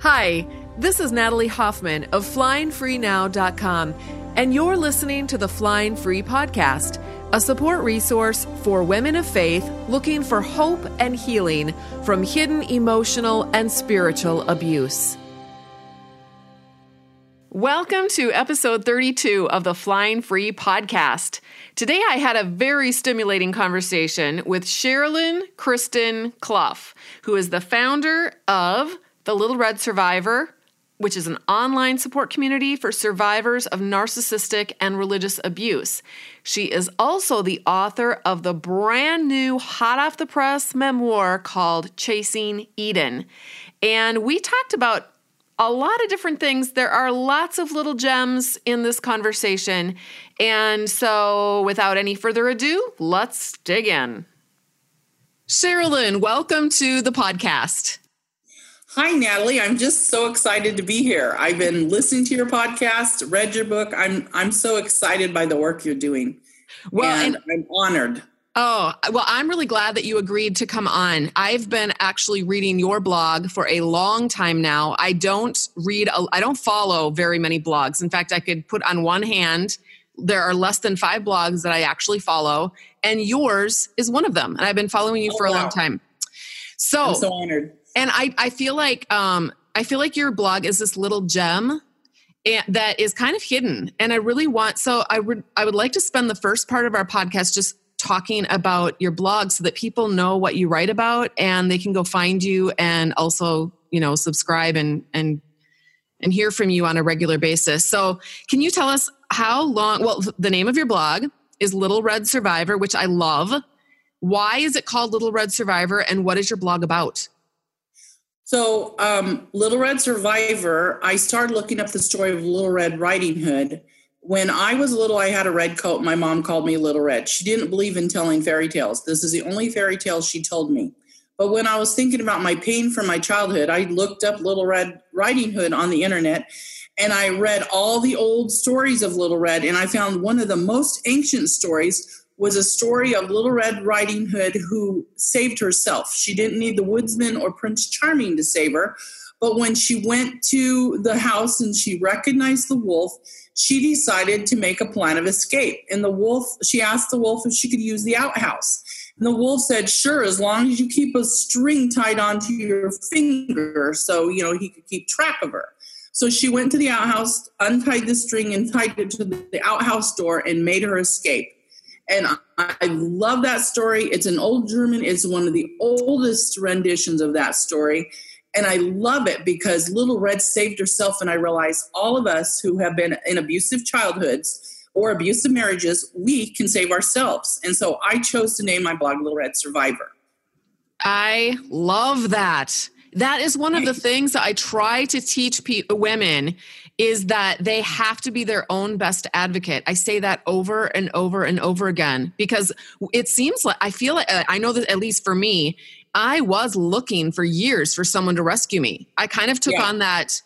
Hi, this is Natalie Hoffman of FlyingFreeNow.com, and you're listening to the Flying Free Podcast, a support resource for women of faith looking for hope and healing from hidden emotional and spiritual abuse. Welcome to episode 32 of the Flying Free Podcast. Today I had a very stimulating conversation with Sherilyn Kristen Clough, who is the founder of the Little Red Survivor, which is an online support community for survivors of narcissistic and religious abuse. She is also the author of the brand new hot off the press memoir called Chasing Eden. And we talked about a lot of different things. There are lots of little gems in this conversation. And so, without any further ado, let's dig in. Sherilyn, welcome to the podcast. Hi, Natalie. I'm just so excited to be here. I've been listening to your podcast, read your book. I'm I'm so excited by the work you're doing. Well, and, and I'm honored. Oh, well, I'm really glad that you agreed to come on. I've been actually reading your blog for a long time now. I don't read, I don't follow very many blogs. In fact, I could put on one hand, there are less than five blogs that I actually follow, and yours is one of them. And I've been following you oh, for a wow. long time. So, I'm so honored and I, I feel like um, I feel like your blog is this little gem that is kind of hidden. And I really want so I would I would like to spend the first part of our podcast just talking about your blog so that people know what you write about and they can go find you and also, you know, subscribe and and and hear from you on a regular basis. So, can you tell us how long well the name of your blog is Little Red Survivor, which I love. Why is it called Little Red Survivor and what is your blog about? So, um, Little Red Survivor, I started looking up the story of Little Red Riding Hood. When I was little, I had a red coat. My mom called me Little Red. She didn't believe in telling fairy tales. This is the only fairy tale she told me. But when I was thinking about my pain from my childhood, I looked up Little Red Riding Hood on the internet and I read all the old stories of Little Red. And I found one of the most ancient stories was a story of Little Red Riding Hood who saved herself. She didn't need the woodsman or Prince Charming to save her. But when she went to the house and she recognized the wolf, she decided to make a plan of escape. And the wolf, she asked the wolf if she could use the outhouse. And the wolf said, Sure, as long as you keep a string tied onto your finger so, you know, he could keep track of her. So she went to the outhouse, untied the string, and tied it to the outhouse door and made her escape. And I love that story. It's an old German, it's one of the oldest renditions of that story. And I love it because Little Red saved herself. And I realize all of us who have been in abusive childhoods or abusive marriages, we can save ourselves. And so I chose to name my blog Little Red Survivor. I love that. That is one of the things that I try to teach pe- women is that they have to be their own best advocate. I say that over and over and over again because it seems like I feel like uh, I know that at least for me, I was looking for years for someone to rescue me. I kind of took yeah. on that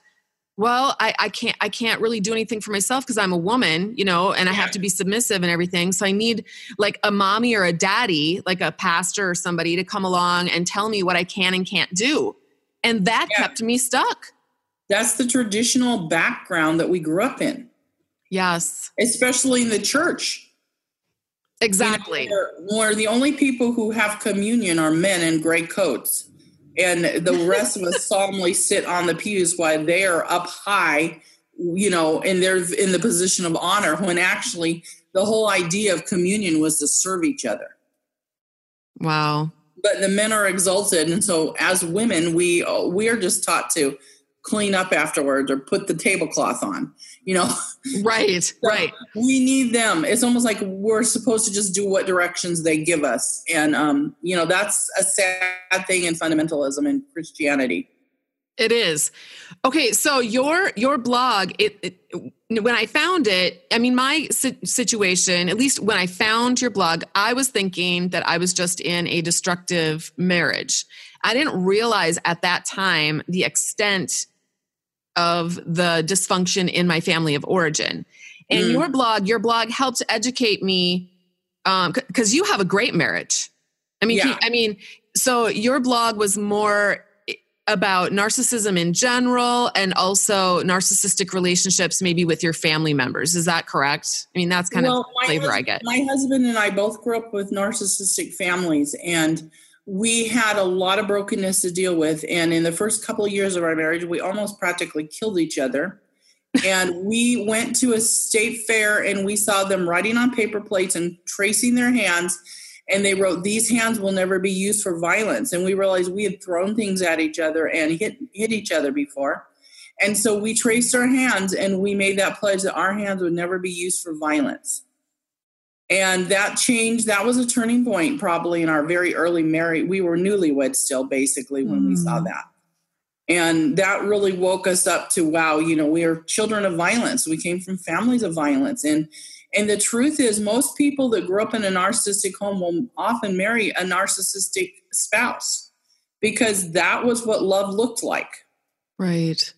well I, I can't i can't really do anything for myself because i'm a woman you know and i have to be submissive and everything so i need like a mommy or a daddy like a pastor or somebody to come along and tell me what i can and can't do and that yeah. kept me stuck that's the traditional background that we grew up in. Yes. Especially in the church. Exactly. You know, where, where the only people who have communion are men in gray coats. And the rest of us solemnly sit on the pews while they are up high, you know, and they're in the position of honor when actually the whole idea of communion was to serve each other. Wow. But the men are exalted. And so as women, we we are just taught to clean up afterwards or put the tablecloth on you know? Right so right. we need them. It's almost like we're supposed to just do what directions they give us. And um you know that's a sad thing in fundamentalism in christianity. It is. Okay so your your blog it, it when i found it i mean my situation at least when i found your blog i was thinking that i was just in a destructive marriage. I didn't realize at that time the extent of the dysfunction in my family of origin. And mm. your blog, your blog helped educate me because um, you have a great marriage. I mean, yeah. I mean, so your blog was more about narcissism in general and also narcissistic relationships maybe with your family members. Is that correct? I mean, that's kind well, of flavor husband, I get. My husband and I both grew up with narcissistic families and we had a lot of brokenness to deal with. And in the first couple of years of our marriage, we almost practically killed each other. and we went to a state fair and we saw them writing on paper plates and tracing their hands and they wrote these hands will never be used for violence and we realized we had thrown things at each other and hit hit each other before and so we traced our hands and we made that pledge that our hands would never be used for violence and that changed that was a turning point probably in our very early marriage we were newlyweds still basically when mm. we saw mm. that and that really woke us up to wow you know we are children of violence we came from families of violence and and the truth is, most people that grew up in a narcissistic home will often marry a narcissistic spouse because that was what love looked like. Right.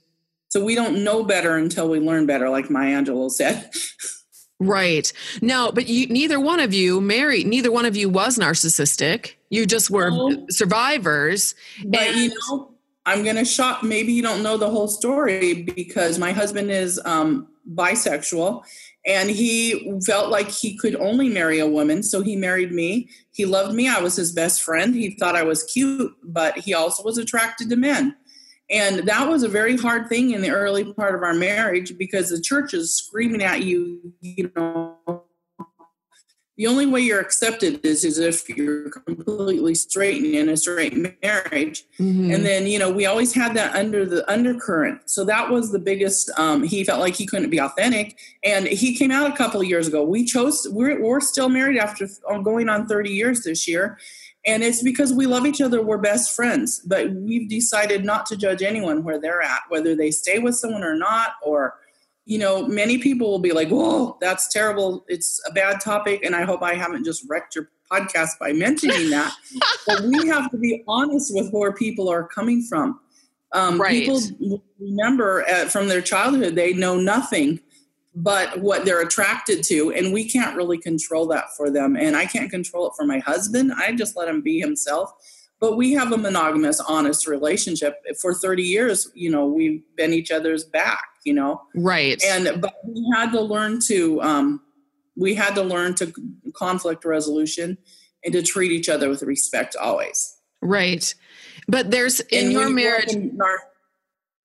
So we don't know better until we learn better, like Maya Angelou said. right. No, but you, neither one of you married, neither one of you was narcissistic. You just were no. survivors. But and- you know, I'm going to shock. Maybe you don't know the whole story because my husband is um, bisexual and he felt like he could only marry a woman so he married me he loved me i was his best friend he thought i was cute but he also was attracted to men and that was a very hard thing in the early part of our marriage because the church is screaming at you you know. The only way you're accepted is, is if you're completely straight and in a straight marriage. Mm-hmm. and then you know we always had that under the undercurrent. So that was the biggest um, he felt like he couldn't be authentic. And he came out a couple of years ago. We chose we're, we're still married after going on 30 years this year and it's because we love each other we're best friends but we've decided not to judge anyone where they're at whether they stay with someone or not or you know, many people will be like, whoa, that's terrible. It's a bad topic. And I hope I haven't just wrecked your podcast by mentioning that. but we have to be honest with where people are coming from. Um, right. People remember uh, from their childhood, they know nothing but what they're attracted to. And we can't really control that for them. And I can't control it for my husband. I just let him be himself but we have a monogamous honest relationship for 30 years you know we've been each other's back you know right and but we had to learn to um we had to learn to conflict resolution and to treat each other with respect always right but there's in and your marriage in our,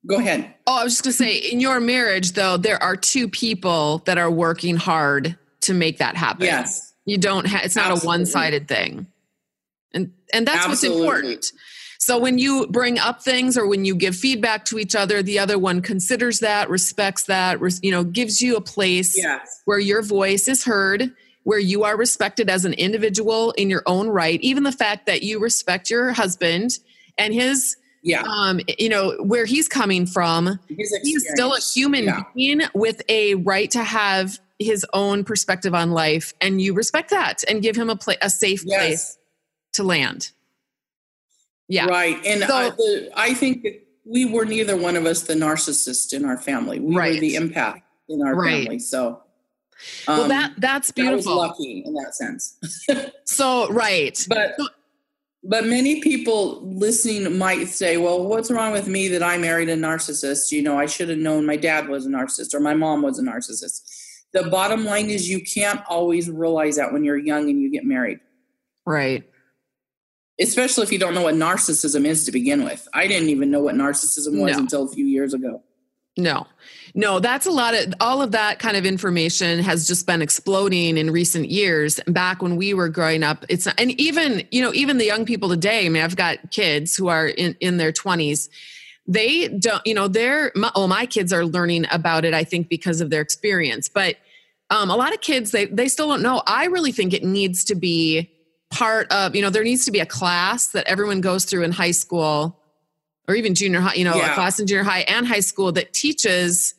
go ahead oh i was just going to say in your marriage though there are two people that are working hard to make that happen yes you don't have it's not Absolutely. a one-sided thing and and that's Absolutely. what's important so when you bring up things or when you give feedback to each other the other one considers that respects that you know gives you a place yes. where your voice is heard where you are respected as an individual in your own right even the fact that you respect your husband and his yeah um you know where he's coming from he's still a human yeah. being with a right to have his own perspective on life and you respect that and give him a place a safe yes. place to land. Yeah. Right. And so, I, the, I think that we were neither one of us the narcissist in our family. We right. were the empath in our right. family. So um, well that that's beautiful. That lucky in that sense. so right. But but many people listening might say, well, what's wrong with me that I married a narcissist? You know, I should have known my dad was a narcissist or my mom was a narcissist. The bottom line is you can't always realize that when you're young and you get married. Right especially if you don't know what narcissism is to begin with. I didn't even know what narcissism was no. until a few years ago. No, no, that's a lot of all of that kind of information has just been exploding in recent years. Back when we were growing up, it's and even you know even the young people today. I mean, I've got kids who are in in their twenties. They don't, you know, they're my, oh my kids are learning about it. I think because of their experience, but um, a lot of kids they they still don't know. I really think it needs to be part of you know there needs to be a class that everyone goes through in high school or even junior high you know yeah. a class in junior high and high school that teaches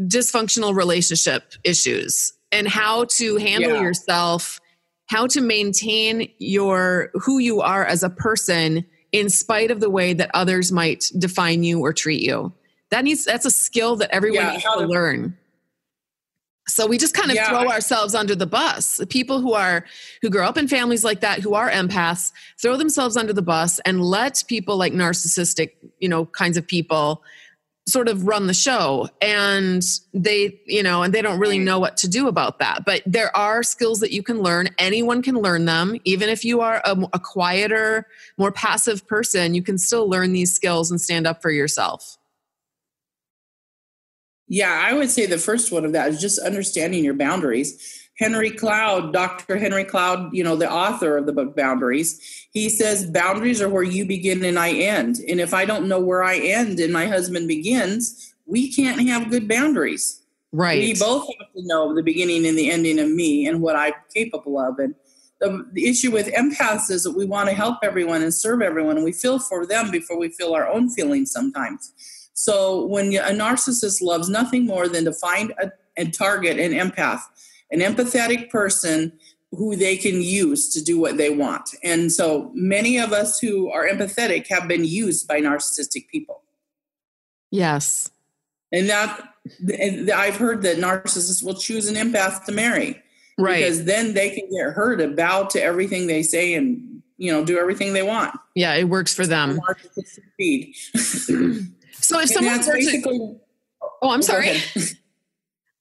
dysfunctional relationship issues and how to handle yeah. yourself how to maintain your who you are as a person in spite of the way that others might define you or treat you that needs that's a skill that everyone yeah, needs to, to learn So we just kind of Yeah, throw ourselves under the bus. People who are who grow up in families like that, who are empaths, throw themselves under the bus and let people like narcissistic, you know, kinds of people sort of run the show and they you know and they don't really know what to do about that. But there are skills that you can learn. Anyone can learn them. Even if you are a, a quieter more passive person you can still learn these skills and stand up for yourself. Yeah, I would say the first one of that is just understanding your boundaries. Henry Cloud, Dr. Henry Cloud, you know, the author of the book Boundaries, he says boundaries are where you begin and I end. And if I don't know where I end and my husband begins, we can't have good boundaries. right We both have to know the beginning and the ending of me and what I'm capable of. And the, the issue with empaths is that we want to help everyone and serve everyone, and we feel for them before we feel our own feelings sometimes. So when a narcissist loves nothing more than to find a, and target an empath, an empathetic person who they can use to do what they want. And so many of us who are empathetic have been used by narcissistic people. yes And that and I've heard that narcissists will choose an empath to marry right because then they can get her to bow to everything they say and you know do everything they want. yeah it works for them so if someone were to, oh i'm sorry.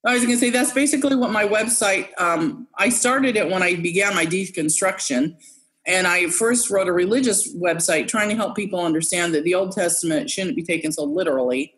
I was going to say that's basically what my website. Um, I started it when I began my deconstruction, and I first wrote a religious website trying to help people understand that the Old Testament shouldn't be taken so literally.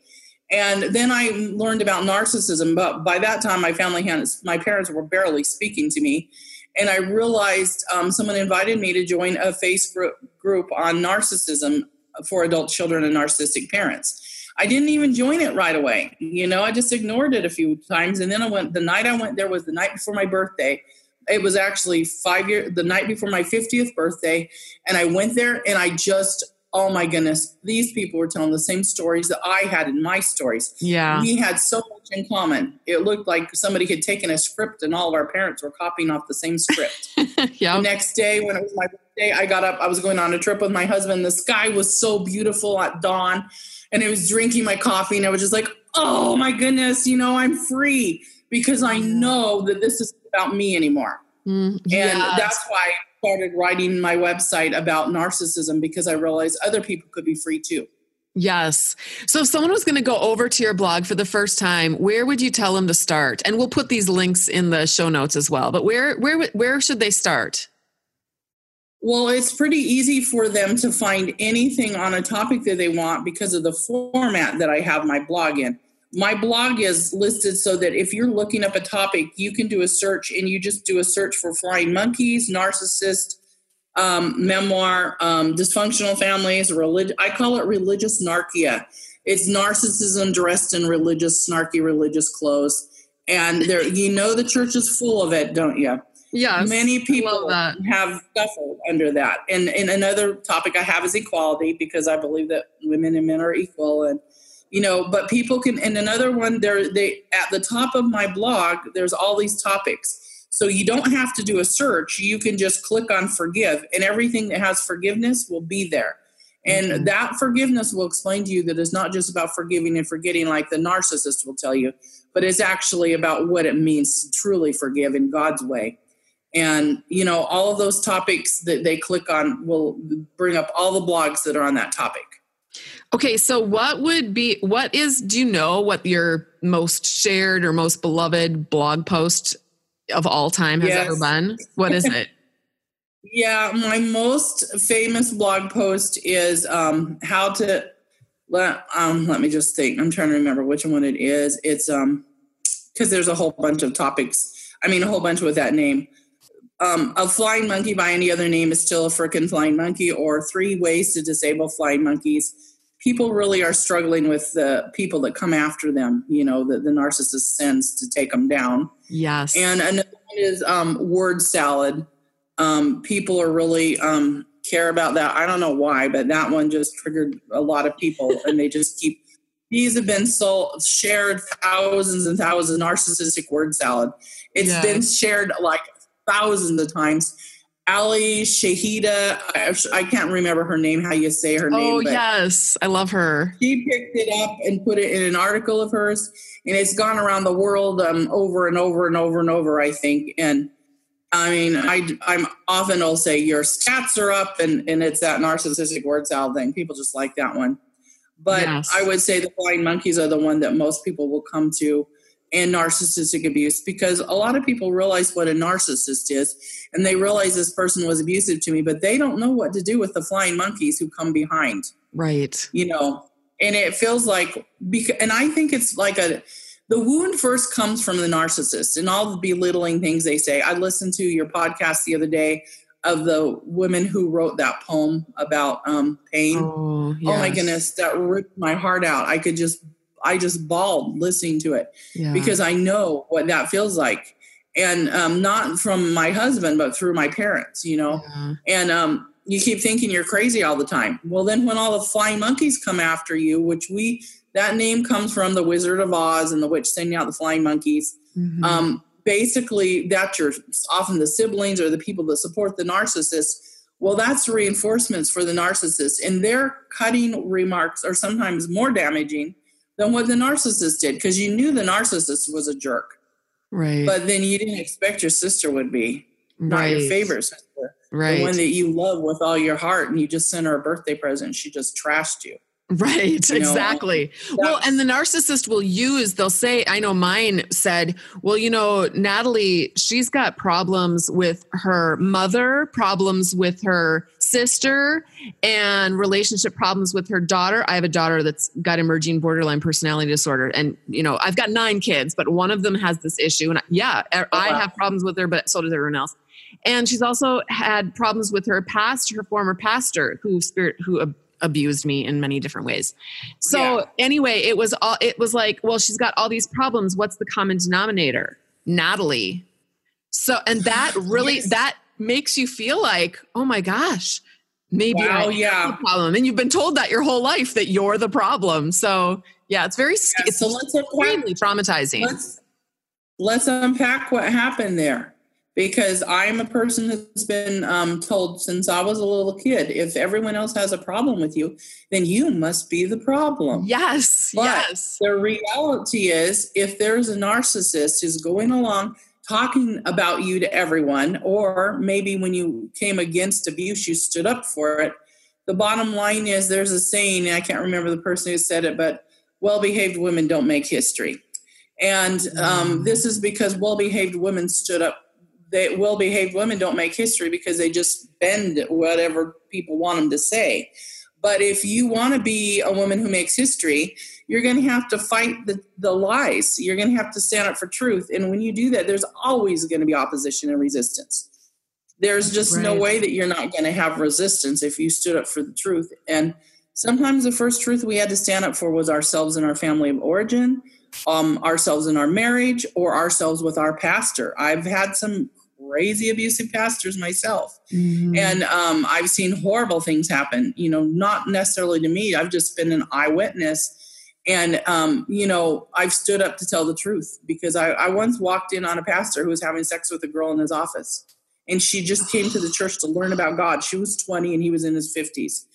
And then I learned about narcissism, but by that time, my family had my parents were barely speaking to me, and I realized um, someone invited me to join a face group group on narcissism for adult children and narcissistic parents. I didn't even join it right away. You know, I just ignored it a few times. And then I went, the night I went there was the night before my birthday. It was actually five years, the night before my 50th birthday. And I went there and I just, oh my goodness, these people were telling the same stories that I had in my stories. yeah We had so much in common. It looked like somebody had taken a script and all of our parents were copying off the same script. The yeah next day, when it was my birthday, I got up. I was going on a trip with my husband. The sky was so beautiful at dawn, and I was drinking my coffee, and I was just like, "Oh my goodness, you know, I'm free because I know that this isn't about me anymore." Mm, And yes. that's why I started writing my website about narcissism because I realized other people could be free too. Yes. So if someone was going to go over to your blog for the first time, where would you tell them to start? And we'll put these links in the show notes as well. But where where where should they start? Well, it's pretty easy for them to find anything on a topic that they want because of the format that I have my blog in. My blog is listed so that if you're looking up a topic, you can do a search and you just do a search for flying monkeys, narcissist, um, memoir, um, dysfunctional families, relig- I call it religious narcia. It's narcissism dressed in religious, snarky religious clothes. And there, you know, the church is full of it, don't you? Yes. Many people that. have suffered under that. And, and another topic I have is equality because I believe that women and men are equal. And you know, but people can. And another one, there they at the top of my blog, there's all these topics. So you don't have to do a search. You can just click on forgive, and everything that has forgiveness will be there. And Mhm. that forgiveness will explain to you that it's not just about forgiving and forgetting, like the narcissist will tell you, but it's actually about what it means to truly forgive in God's way. And, you know, all of those topics that they click on will bring up all the blogs that are on that topic. Okay, so what would be what is do you know what your most shared or most beloved blog post of all time has Yes. ever been? What is it? Yeah, my most famous blog post is um, how to let um, let me just think. I'm trying to remember which one it is. It's um because there's a whole bunch of topics. I mean, a whole bunch with that name. Um, a flying monkey by any other name is still a frickin' flying monkey, or three ways to disable flying monkeys. People really are struggling with the people that come after them. You know, that the narcissist sends to take them down. Yes. And another one is um, word salad. Um, people are really um, care about that. I don't know why, but that one just triggered a lot of people, and they just keep. These have been so shared thousands and thousands. Narcissistic word salad. It's Yeah. been shared like thousands of times. Ali Shahida. I, I can't remember her name. How you say her name? Oh yes, I love her. She picked it up and put it in an article of hers, and it's gone around the world um, over and over and over and over. I think, and I mean, I I'm often will say your stats are up, and and it's that narcissistic word salad thing. People just like that one, but yes. I would say the flying monkeys are the one that most people will come to and narcissistic abuse because a lot of people realize what a narcissist is and they realize this person was abusive to me but they don't know what to do with the flying monkeys who come behind right you know and it feels like and i think it's like a the wound first comes from the narcissist and all the belittling things they say. I listened to your podcast the other day of the women who wrote that poem about um, pain. Oh, yes. oh, my goodness, that ripped my heart out. I could just, I just bawled listening to it yeah. because I know what that feels like. And um, not from my husband, but through my parents, you know. Yeah. And um, you keep thinking you're crazy all the time. Well, then when all the flying monkeys come after you, which we that name comes from the Wizard of Oz and the witch sending out the flying monkeys. Mm-hmm. Um, basically, that's your often the siblings or the people that support the narcissist. Well, that's reinforcements for the narcissist, and their cutting remarks are sometimes more damaging than what the narcissist did because you knew the narcissist was a jerk, right? But then you didn't expect your sister would be not right. your favorite sister, right? The one that you love with all your heart, and you just sent her a birthday present. She just trashed you. Right, you exactly. Know, well, and the narcissist will use, they'll say, I know mine said, well, you know, Natalie, she's got problems with her mother, problems with her sister, and relationship problems with her daughter. I have a daughter that's got emerging borderline personality disorder. And, you know, I've got nine kids, but one of them has this issue. And yeah, oh, I have problems with her, but so does everyone else. And she's also had problems with her past, her former pastor, who spirit, who abused me in many different ways. So yeah. anyway, it was all it was like, well, she's got all these problems. What's the common denominator? Natalie. So and that really yes. that makes you feel like, oh my gosh, maybe wow, I yeah. the problem. And you've been told that your whole life that you're the problem. So yeah, it's very yeah, it's so let's extremely traumatizing. Let's, let's unpack what happened there because I'm a person who's been um, told since I was a little kid if everyone else has a problem with you, then you must be the problem. Yes, but yes. The reality is, if there's a narcissist who's going along talking about you to everyone, or maybe when you came against abuse, you stood up for it. The bottom line is there's a saying, I can't remember the person who said it, but well behaved women don't make history. And um, mm. this is because well behaved women stood up they well behaved women don't make history because they just bend whatever people want them to say. But if you want to be a woman who makes history, you're going to have to fight the, the lies. You're going to have to stand up for truth. And when you do that, there's always going to be opposition and resistance. There's just right. no way that you're not going to have resistance if you stood up for the truth. And sometimes the first truth we had to stand up for was ourselves and our family of origin, um, ourselves in our marriage, or ourselves with our pastor. I've had some crazy abusive pastors myself. Mm-hmm. And um, I've seen horrible things happen, you know, not necessarily to me. I've just been an eyewitness. And, um, you know, I've stood up to tell the truth because I, I once walked in on a pastor who was having sex with a girl in his office. And she just came to the church to learn about God. She was 20 and he was in his 50s.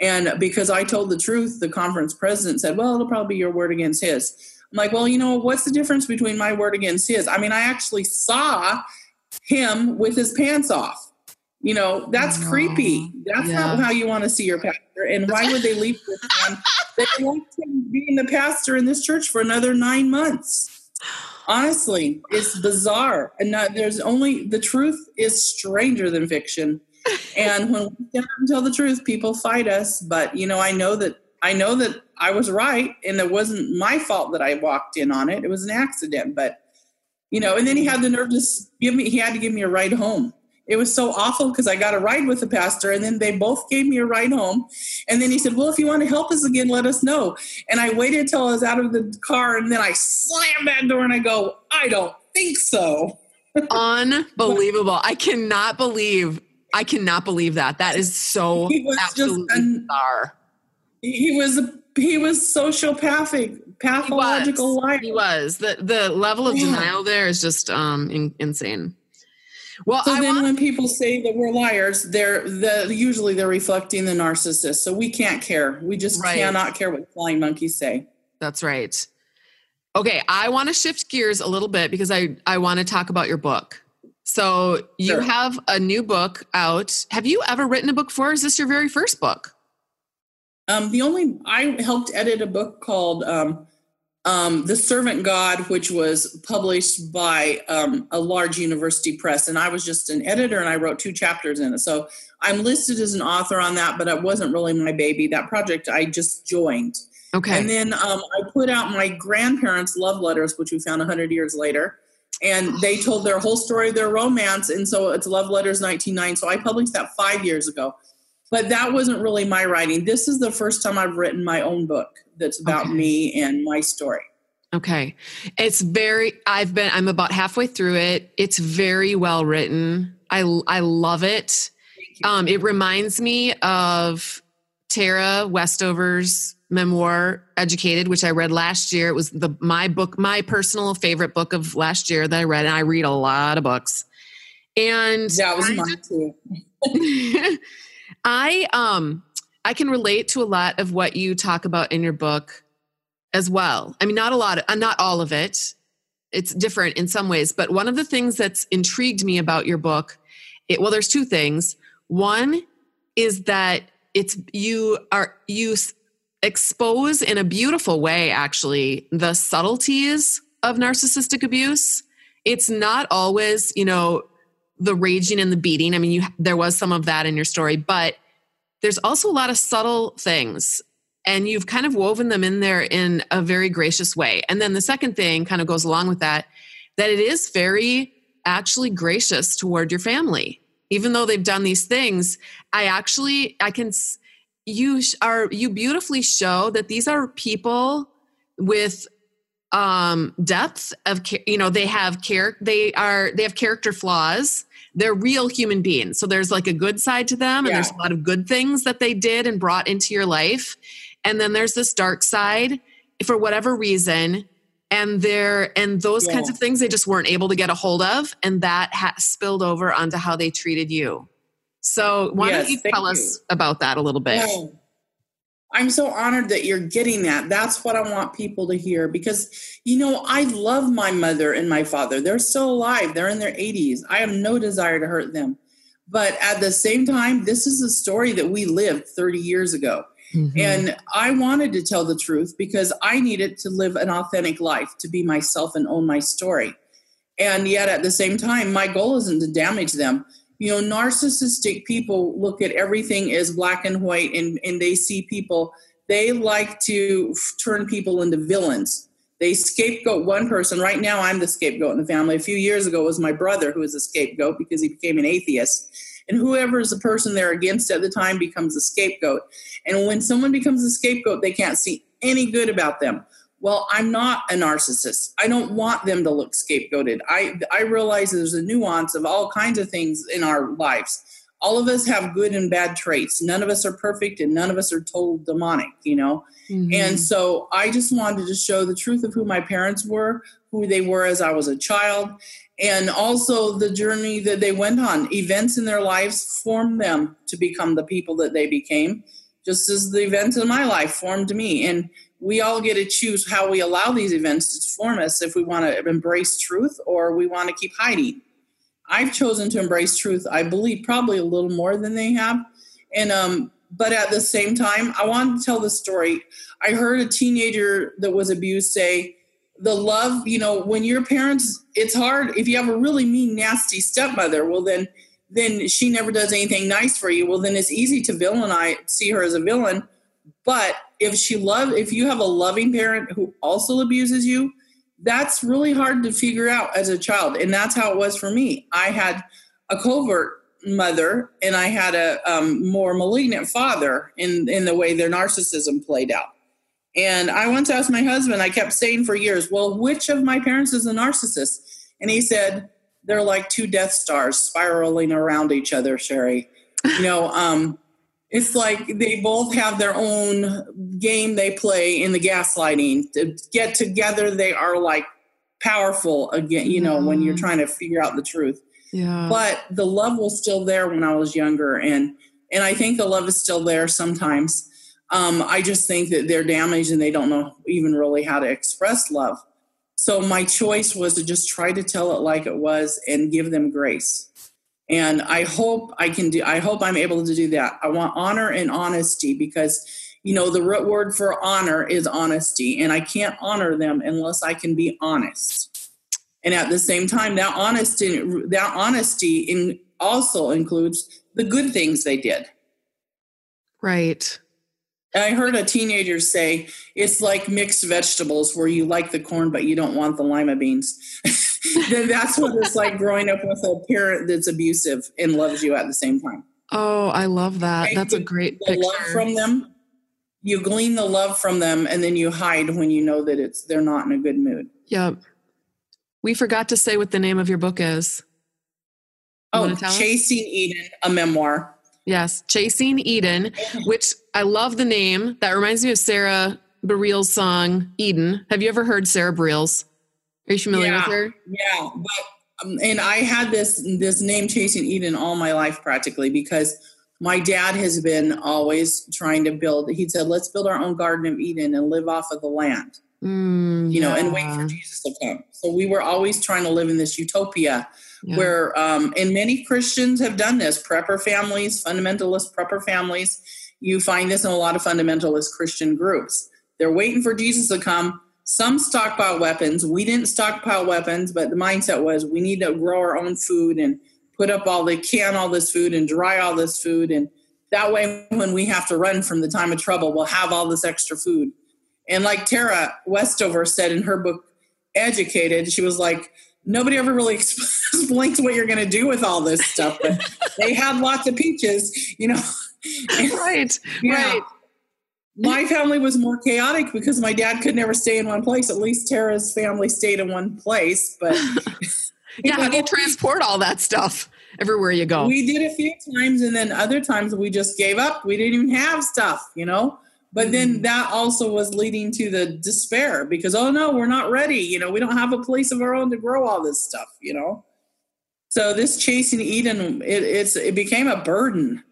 And because I told the truth, the conference president said, Well, it'll probably be your word against his. I'm like, Well, you know, what's the difference between my word against his? I mean, I actually saw him with his pants off. You know, that's creepy. That's yeah. not how you want to see your pastor. And why would they leave this man? they left him being the pastor in this church for another nine months. Honestly, it's bizarre. And not, there's only the truth is stranger than fiction. And when we stand up and tell the truth, people fight us. But you know, I know that I know that I was right, and it wasn't my fault that I walked in on it. It was an accident. But you know, and then he had the nerve to give me, he had to give me a ride home. It was so awful because I got a ride with the pastor and then they both gave me a ride home. And then he said, Well, if you want to help us again, let us know. And I waited until I was out of the car and then I slammed that door and I go, I don't think so. Unbelievable. I cannot believe, I cannot believe that. That is so he was absolutely just bizarre. He was he was sociopathic pathological he liar. He was. The the level of yeah. denial there is just um in, insane. Well, so I then want- when people say that we're liars, they're the usually they're reflecting the narcissist. So we can't care. We just Right. cannot care what flying monkeys say. That's right. Okay, I want to shift gears a little bit because I I want to talk about your book. So you Sure. have a new book out. Have you ever written a book before? Is this your very first book? Um, the only I helped edit a book called um, um, "The Servant God," which was published by um, a large university press, and I was just an editor, and I wrote two chapters in it. So I'm listed as an author on that, but it wasn't really my baby. That project I just joined, Okay. and then um, I put out my grandparents' love letters, which we found 100 years later. And they told their whole story of their romance. And so it's Love Letters 1999. So I published that five years ago. But that wasn't really my writing. This is the first time I've written my own book that's about Okay. me and my story. Okay. It's very I've been I'm about halfway through it. It's very well written. I I love it. Um it reminds me of Tara Westover's memoir Educated which I read last year. It was the my book my personal favorite book of last year that I read and I read a lot of books. And That was mine too. I um I can relate to a lot of what you talk about in your book as well. I mean, not a lot, uh, not all of it. It's different in some ways, but one of the things that's intrigued me about your book, it, well, there's two things. One is that it's you are you expose in a beautiful way, actually, the subtleties of narcissistic abuse. It's not always, you know, the raging and the beating. I mean, you there was some of that in your story, but there's also a lot of subtle things and you've kind of woven them in there in a very gracious way. And then the second thing kind of goes along with that that it is very actually gracious toward your family. Even though they've done these things, I actually I can you are you beautifully show that these are people with um depth of you know they have care they are they have character flaws they're real human beings. So there's like a good side to them and Yeah. there's a lot of good things that they did and brought into your life. And then there's this dark side for whatever reason and there and those kinds of things they just weren't able to get a hold of and that ha- spilled over onto how they treated you. So why Yes, don't you tell you. us about that a little bit I'm so honored that you're getting that. That's what I want people to hear because, you know, I love my mother and my father. They're still alive, they're in their 80s. I have no desire to hurt them. But at the same time, this is a story that we lived 30 years ago. Mhm. And I wanted to tell the truth because I needed to live an authentic life, to be myself and own my story. And yet at the same time, my goal isn't to damage them. You know, narcissistic people look at everything as black and white and, and they see people, they like to turn people into villains. They scapegoat one person. Right now, I'm the scapegoat in the family. A few years ago, it was my brother who was a scapegoat because he became an atheist. And whoever is the person they're against at the time becomes a scapegoat. And when someone becomes a scapegoat, they can't see any good about them. Well, I'm not a narcissist. I don't want them to look scapegoated. I I realize there's a nuance of all kinds of things in our lives. All of us have good and bad traits. None of us are perfect and none of us are total demonic, you know. Mhm. And so I just wanted to show the truth of who my parents were, who they were as I was a child, and also the journey that they went on. Events in their lives formed them to become the people that they became, just as the events in my life formed me. And we all get to choose how we allow these events to form us if we want to embrace truth or we want to keep hiding. I've chosen to embrace truth, I believe, probably a little more than they have. And um, but at the same time, I wanted to tell the story. I heard a teenager that was abused say, the love, you know, when your parents, it's hard if you have a really mean, nasty stepmother, well then then she never does anything nice for you. Well, then it's easy to villainize, see her as a villain. But if she love, if you have a loving parent who also abuses you, that's really hard to figure out as a child. And that's how it was for me. I had a covert mother and I had a um, more malignant father in, in the way their narcissism played out. And I once asked my husband, I kept saying for years, well, which of my parents is a narcissist? And he said, they're like two Death Stars spiraling around each other, Sherry. You know, um, it's like they both have their own game they play in the gaslighting. To get together, they are like powerful again, you know, when you're Mhm. trying to figure out the truth. Yeah. But the love was still there when I was younger, and and I think the love is still there sometimes. Um, I just think that they're damaged and they don't know even really how to express love. So my choice was to just try to tell it like it was and give them grace. And I hope I can do. I hope I'm able to do that. I want honor and honesty because you know the root word for honor is honesty, and I can't honor them unless I can be honest. And at the same time, that honesty that honesty in also includes the good things they did. Right. I heard a teenager say it's like mixed vegetables where you like the corn but you don't want the lima beans. that's what it's like growing up with a parent that's abusive and loves you at the same time. Oh, I love that. Right? That's a great the picture. love from them. You glean the love from them and then you hide when you know that it's they're not in a good mood. Yep. We forgot to say what the name of your book is. You oh, Chasing? Eden, a memoir. Yes, Chasing Eden, which I love the name. That reminds me of Sara Bareilles' song Eden. Have you ever heard Sara Bareilles? Are you familiar yeah, with her? Yeah, but um, and I had this this name Chasing Eden all my life practically because my dad has been always trying to build. He said, "Let's build our own Garden of Eden and live off of the land." Mm, you know, yeah. and wait for Jesus to come. So we were always trying to live in this utopia yeah. where, um, and many Christians have done this, prepper families, fundamentalist prepper families. You find this in a lot of fundamentalist Christian groups. They're waiting for Jesus to come. Some stockpile weapons. We didn't stockpile weapons, but the mindset was we need to grow our own food and put up all the can all this food and dry all this food. And that way, when we have to run from the time of trouble, we'll have all this extra food and like Tara Westover said in her book, Educated, she was like, nobody ever really explains what you're going to do with all this stuff, but they had lots of peaches, you know. right, yeah. right. My family was more chaotic because my dad could never stay in one place. At least Tara's family stayed in one place, but yeah, how do you transport all that stuff everywhere you go? We did a few times, and then other times we just gave up. We didn't even have stuff, you know. But then mm-hmm. that also was leading to the despair because, oh no, we're not ready. You know, we don't have a place of our own to grow all this stuff, you know? So this chasing Eden, it, it's, it became a burden.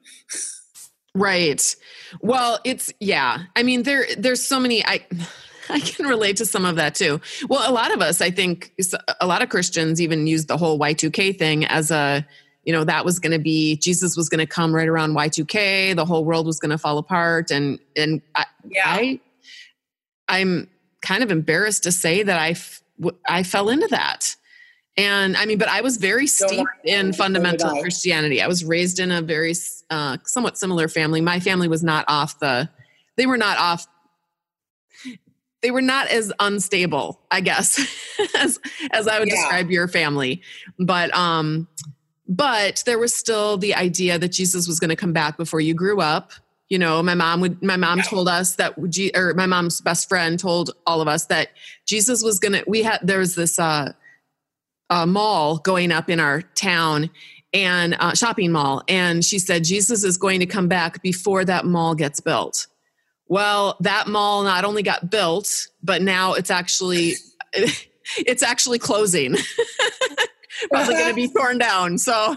Right. Well, it's, yeah. I mean, there, there's so many, I, I can relate to some of that too. Well, a lot of us, I think a lot of Christians even use the whole Y2K thing as a, you know that was going to be jesus was going to come right around y2k the whole world was going to fall apart and and I, yeah. I, i'm kind of embarrassed to say that I, f- I fell into that. And i mean but i was very steeped in fundamental christianity. I was raised in a very uh, somewhat similar family. My family was not off the they were not off they were not as unstable i guess as as i would yeah. describe your family. But um but there was still the idea that Jesus was going to come back before you grew up. You know, my mom would, my mom told us that, or my mom's best friend told all of us that Jesus was going to, we had, there was this, uh, uh, mall going up in our town and uh, shopping mall. And she said, Jesus is going to come back before that mall gets built. Well, that mall not only got built, but now it's actually, it's actually closing. probably going to be torn down. So,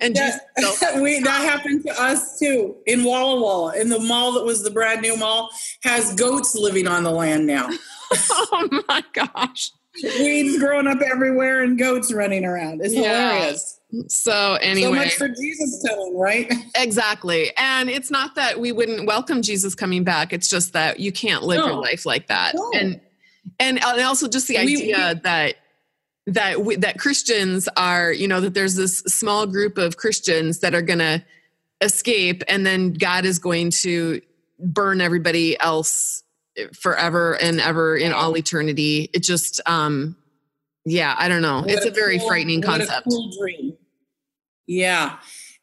and that, just, so. we, that happened to us too in Walla Walla, in the mall that was the brand new mall, has goats living on the land now. oh my gosh. Weeds growing up everywhere and goats running around. It's yeah. hilarious. So anyway, so much for Jesus coming, right? Exactly, and it's not that we wouldn't welcome Jesus coming back. It's just that you can't live no. your life like that, no. and and also just the idea we, that that we, that Christians are, you know, that there's this small group of Christians that are going to escape, and then God is going to burn everybody else forever and ever in all eternity. It just, um, yeah, I don't know. What it's a, very cool, frightening concept. Cool dream. Yeah,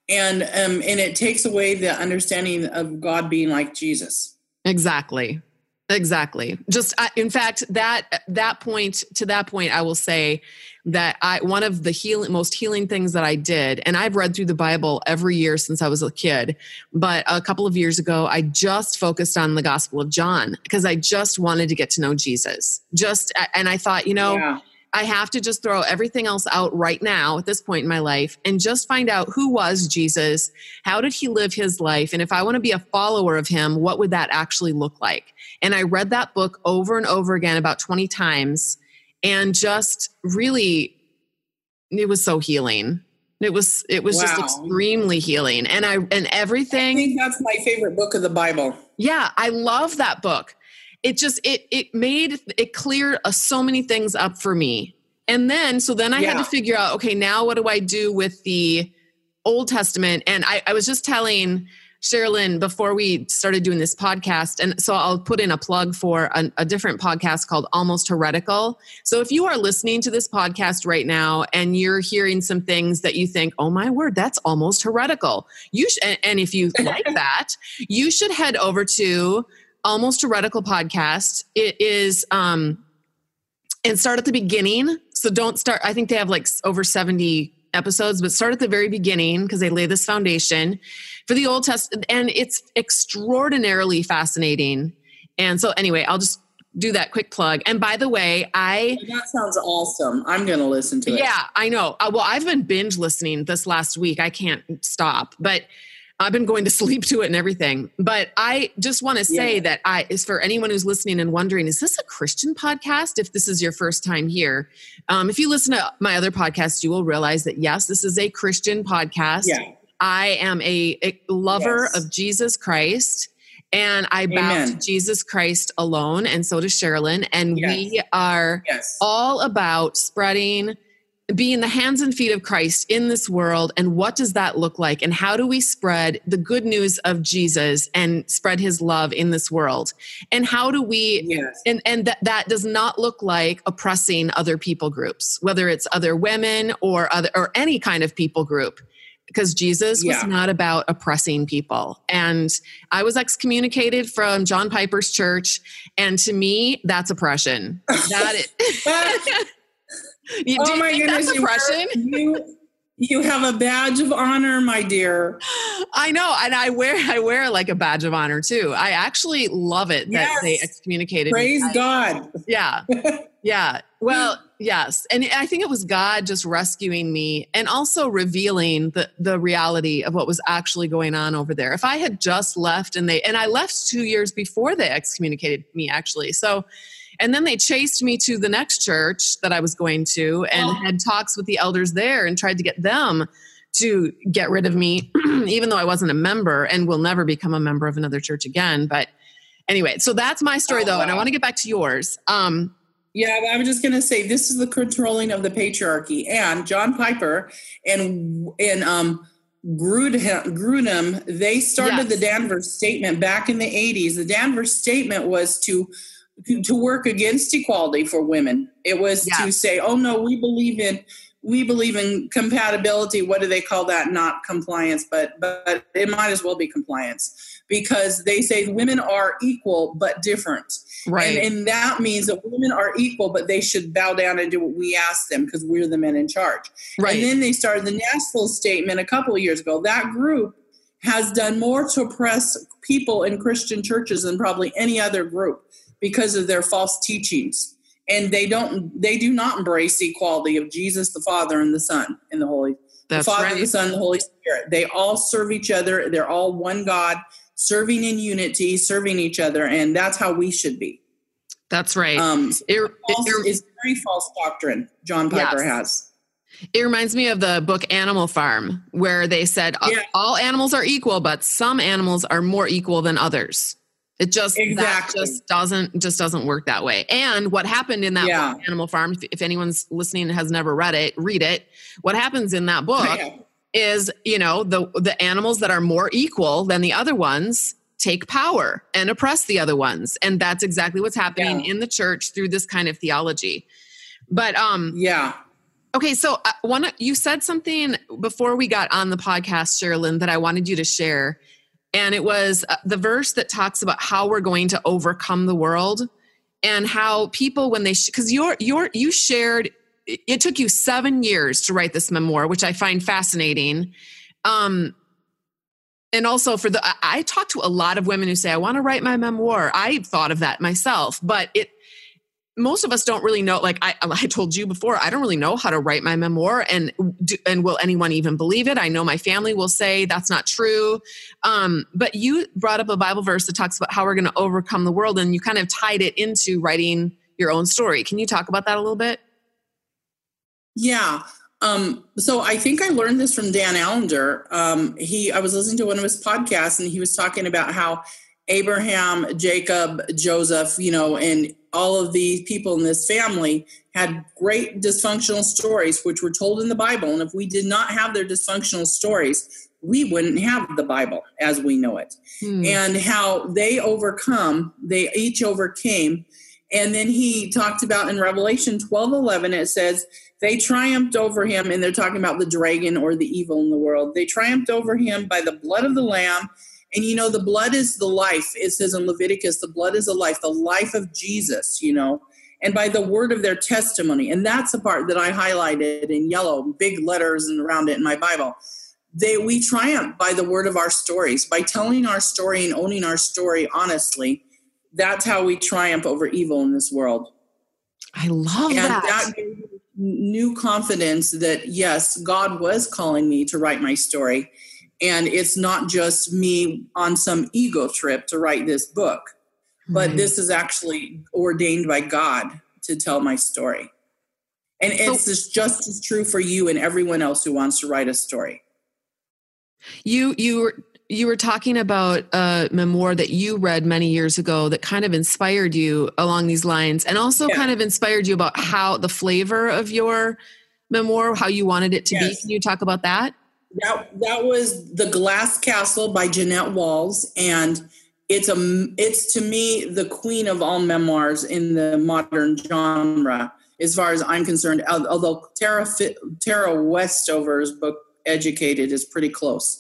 and um, and it takes away the understanding of God being like Jesus. Exactly. Exactly. Just in fact, that that point to that point, I will say that I one of the healing most healing things that I did, and I've read through the Bible every year since I was a kid. But a couple of years ago, I just focused on the Gospel of John because I just wanted to get to know Jesus. Just and I thought, you know. Yeah I have to just throw everything else out right now at this point in my life and just find out who was Jesus, how did he live his life, and if I want to be a follower of him, what would that actually look like? And I read that book over and over again about 20 times and just really it was so healing. It was it was wow. just extremely healing. And I and everything I think that's my favorite book of the Bible. Yeah, I love that book it just it it made it cleared uh, so many things up for me and then so then i yeah. had to figure out okay now what do i do with the old testament and i, I was just telling Sherilyn before we started doing this podcast. And so I'll put in a plug for a, a, different podcast called Almost Heretical. So if you are listening to this podcast right now and you're hearing some things that you think, oh my word, that's almost heretical, you sh- and if you like that, you should head over to almost heretical podcast. It is um and start at the beginning. So don't start I think they have like over 70 episodes, but start at the very beginning because they lay this foundation for the Old Testament and it's extraordinarily fascinating. And so anyway, I'll just do that quick plug. And by the way, I that sounds awesome. I'm going to listen to it. Yeah, I know. Uh, well, I've been binge listening this last week. I can't stop. But I've been going to sleep to it and everything. But I just want to say yeah. that I is for anyone who's listening and wondering, is this a Christian podcast? If this is your first time here, um, if you listen to my other podcast, you will realize that yes, this is a Christian podcast. Yeah. I am a, a lover yes. of Jesus Christ. And I Amen. bow to Jesus Christ alone, and so does Sherilyn. And yes. we are yes. all about spreading be in the hands and feet of Christ in this world. And what does that look like? And how do we spread the good news of Jesus and spread his love in this world? And how do we, yes. and, and that, that does not look like oppressing other people groups, whether it's other women or other, or any kind of people group because Jesus yeah. was not about oppressing people. And I was excommunicated from John Piper's church. And to me, that's oppression. That is. You, oh my goodness, depression. You, you have a badge of honor, my dear. I know, and I wear I wear like a badge of honor too. I actually love it that yes. they excommunicated. Praise me. God. yeah, yeah. Well, yes, and I think it was God just rescuing me and also revealing the the reality of what was actually going on over there. If I had just left and they and I left two years before they excommunicated me, actually, so and then they chased me to the next church that I was going to and oh. had talks with the elders there and tried to get them to get rid of me, even though I wasn't a member and will never become a member of another church again. But anyway, so that's my story oh, though. Wow. And I want to get back to yours. Um, yeah, I was just going to say this is the controlling of the patriarchy, and John Piper and and um, Grudem, they started yes. the Danvers Statement back in the '80s. The Danvers Statement was to to work against equality for women. It was yeah. to say, "Oh no, we believe in we believe in compatibility. What do they call that? Not compliance, but but it might as well be compliance because they say women are equal but different, right? And, and that means that women are equal, but they should bow down and do what we ask them because we're the men in charge. Right. And then they started the Nashville Statement a couple of years ago. That group has done more to oppress people in Christian churches than probably any other group because of their false teachings and they don't they do not embrace equality of jesus the father and the son and the holy That's the father right. the son the holy spirit they all serve each other they're all one god serving in unity serving each other and that's how we should be that's right um it, false, it, it's very false doctrine john piper yes. has it reminds me of the book Animal Farm, where they said yeah. all animals are equal, but some animals are more equal than others. It just exactly. that just doesn't just doesn't work that way. And what happened in that yeah. book, Animal Farm, if, if, anyone's listening and has never read it, read it. What happens in that book yeah. is, you know, the the animals that are more equal than the other ones take power and oppress the other ones. And that's exactly what's happening yeah. in the church through this kind of theology. But um yeah. Okay, so uh, one you said something before we got on the podcast, Sherilyn, that I wanted you to share and it was uh, the verse that talks about how we're going to overcome the world and how people when they because sh- you're you're you shared it took you seven years to write this memoir which i find fascinating. Um and also for the i talk to a lot of women who say i want to write my memoir. I thought of that myself but it most of us don't really know like I, I told you before i don't really know how to write my memoir and do, and will anyone even believe it? I know my family will say that's not true. Um, but you brought up a bible verse that talks about how we're going to overcome the world and you kind of tied it into writing your own story. Can you talk about that a little bit? Yeah um, so I think I learned this from Dan Allender. Um, he, I was listening to one of his podcasts, and he was talking about how Abraham, Jacob, Joseph, you know, and all of these people in this family had great dysfunctional stories, which were told in the Bible. And if we did not have their dysfunctional stories, we wouldn't have the Bible as we know it. Hmm. And how they overcome, they each overcame. And then he talked about in Revelation 12 11, it says, they triumphed over him, and they're talking about the dragon or the evil in the world. They triumphed over him by the blood of the Lamb and you know, the blood is the life. It says in Leviticus, the blood is the life, the life of Jesus, you know, and by the word of their testimony. And that's the part that I highlighted in yellow, big letters and around it in my Bible. They we triumph by the word of our stories, by telling our story and owning our story honestly. That's how we triumph over evil in this world. I love that. and that. that new confidence that yes, God was calling me to write my story and it's not just me on some ego trip to write this book, but this is actually ordained by God to tell my story. And it's just as true for you and everyone else who wants to write a story. You you were you were talking about a memoir that you read many years ago that kind of inspired you along these lines and also yeah. kind of inspired you about how the flavor of your memoir, how you wanted it to yes. be. Can you talk about that? That that was the Glass Castle by Jeannette Walls, and it's a it's to me the queen of all memoirs in the modern genre, as far as I'm concerned. Although Tara Tara Westover's book Educated is pretty close.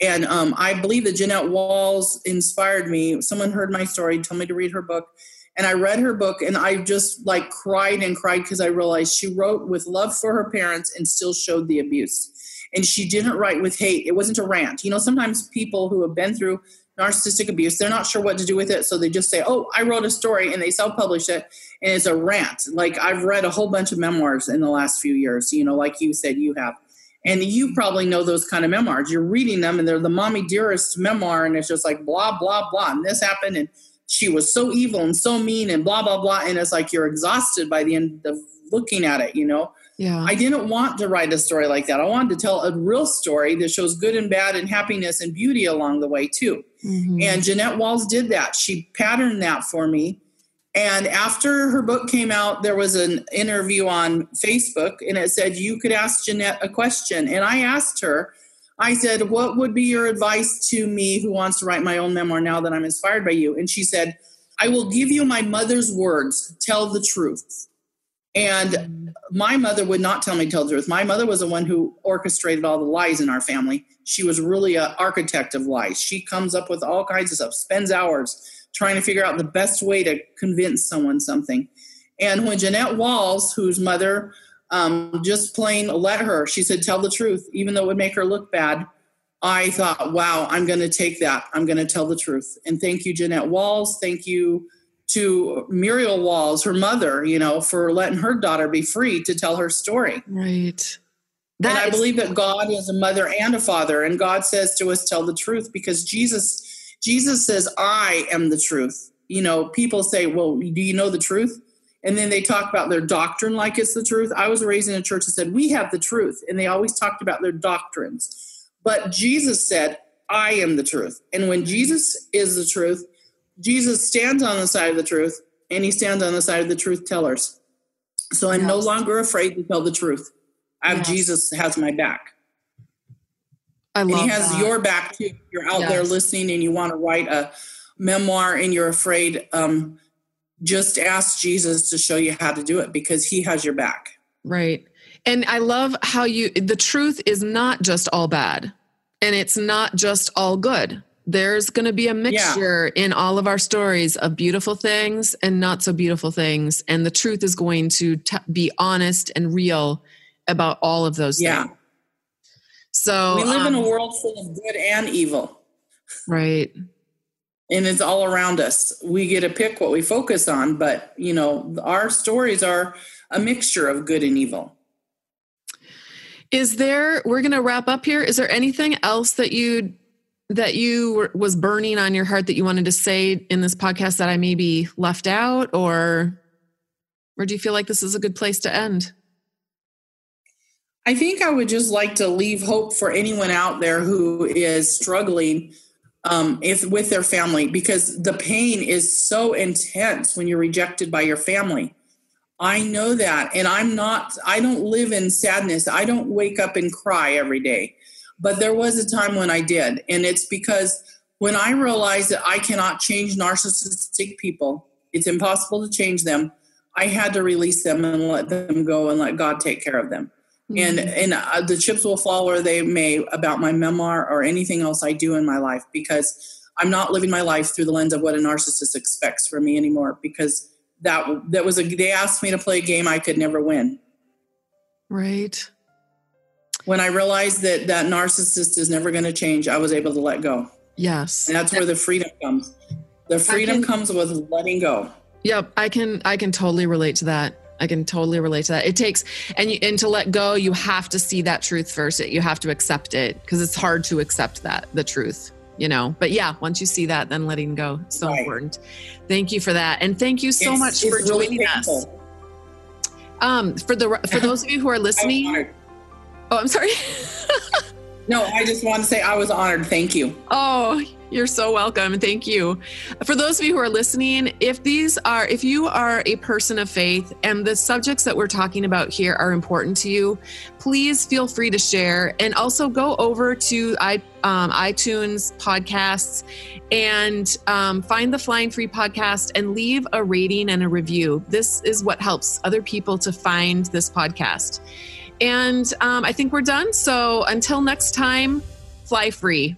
And um, I believe that Jeannette Walls inspired me. Someone heard my story, told me to read her book, and I read her book, and I just like cried and cried because I realized she wrote with love for her parents and still showed the abuse and she didn't write with hate. It wasn't a rant. You know, sometimes people who have been through narcissistic abuse, they're not sure what to do with it. So they just say, Oh, I wrote a story and they self publish it and it's a rant. Like I've read a whole bunch of memoirs in the last few years, you know, like you said you have. And you probably know those kind of memoirs. You're reading them and they're the mommy dearest memoir, and it's just like blah, blah, blah. And this happened and she was so evil and so mean and blah, blah, blah. And it's like you're exhausted by the end of looking at it, you know. Yeah. I didn't want to write a story like that. I wanted to tell a real story that shows good and bad and happiness and beauty along the way, too. Mm-hmm. And Jeannette Walls did that. She patterned that for me. And after her book came out, there was an interview on Facebook and it said, You could ask Jeannette a question. And I asked her, I said, What would be your advice to me who wants to write my own memoir now that I'm inspired by you? And she said, I will give you my mother's words, tell the truth. And my mother would not tell me to tell the truth. My mother was the one who orchestrated all the lies in our family. She was really an architect of lies. She comes up with all kinds of stuff, spends hours trying to figure out the best way to convince someone something. And when Jeannette Walls, whose mother um, just plain let her, she said, tell the truth, even though it would make her look bad. I thought, wow, I'm going to take that. I'm going to tell the truth. And thank you, Jeannette Walls. Thank you, to Muriel Walls, her mother, you know, for letting her daughter be free to tell her story. Right. That and I is- believe that God is a mother and a father, and God says to us, tell the truth, because Jesus, Jesus says, I am the truth. You know, people say, Well, do you know the truth? And then they talk about their doctrine like it's the truth. I was raised in a church that said, We have the truth. And they always talked about their doctrines. But Jesus said, I am the truth. And when Jesus is the truth, Jesus stands on the side of the truth and he stands on the side of the truth tellers. So I'm yes. no longer afraid to tell the truth. I yes. Jesus has my back. I love and he has that. your back too. You're out yes. there listening and you want to write a memoir and you're afraid. Um, just ask Jesus to show you how to do it because he has your back. Right. And I love how you, the truth is not just all bad and it's not just all good there's going to be a mixture yeah. in all of our stories of beautiful things and not so beautiful things and the truth is going to t- be honest and real about all of those yeah. things so we live um, in a um, world full of good and evil right and it's all around us. We get to pick what we focus on, but you know, our stories are a mixture of good and evil. Is there we're going to wrap up here. Is there anything else that you that you were, was burning on your heart that you wanted to say in this podcast that I maybe left out or or do you feel like this is a good place to end? I think I would just like to leave hope for anyone out there who is struggling um, if with their family because the pain is so intense when you're rejected by your family. I know that, and I'm not. I don't live in sadness. I don't wake up and cry every day, but there was a time when I did, and it's because when I realized that I cannot change narcissistic people, it's impossible to change them. I had to release them and let them go and let God take care of them. Mm-hmm. And and uh, the chips will fall where they may about my memoir or anything else I do in my life because I'm not living my life through the lens of what a narcissist expects from me anymore because that that was a they asked me to play a game I could never win. Right. When I realized that that narcissist is never going to change, I was able to let go. Yes. And that's where the freedom comes. The freedom can, comes with letting go. Yep, I can I can totally relate to that. I can totally relate to that. It takes and you, and to let go, you have to see that truth first. You have to accept it because it's hard to accept that the truth, you know. But yeah, once you see that, then letting go so right. important. Thank you for that, and thank you so it's, much for really joining painful. us. Um, for the for those of you who are listening, oh, I'm sorry. no, I just want to say I was honored. Thank you. Oh, you're so welcome. Thank you. For those of you who are listening, if these are, if you are a person of faith and the subjects that we're talking about here are important to you, please feel free to share and also go over to I, um, iTunes podcasts and um, find the Flying Free podcast and leave a rating and a review. This is what helps other people to find this podcast. And um, I think we're done. So until next time, fly free.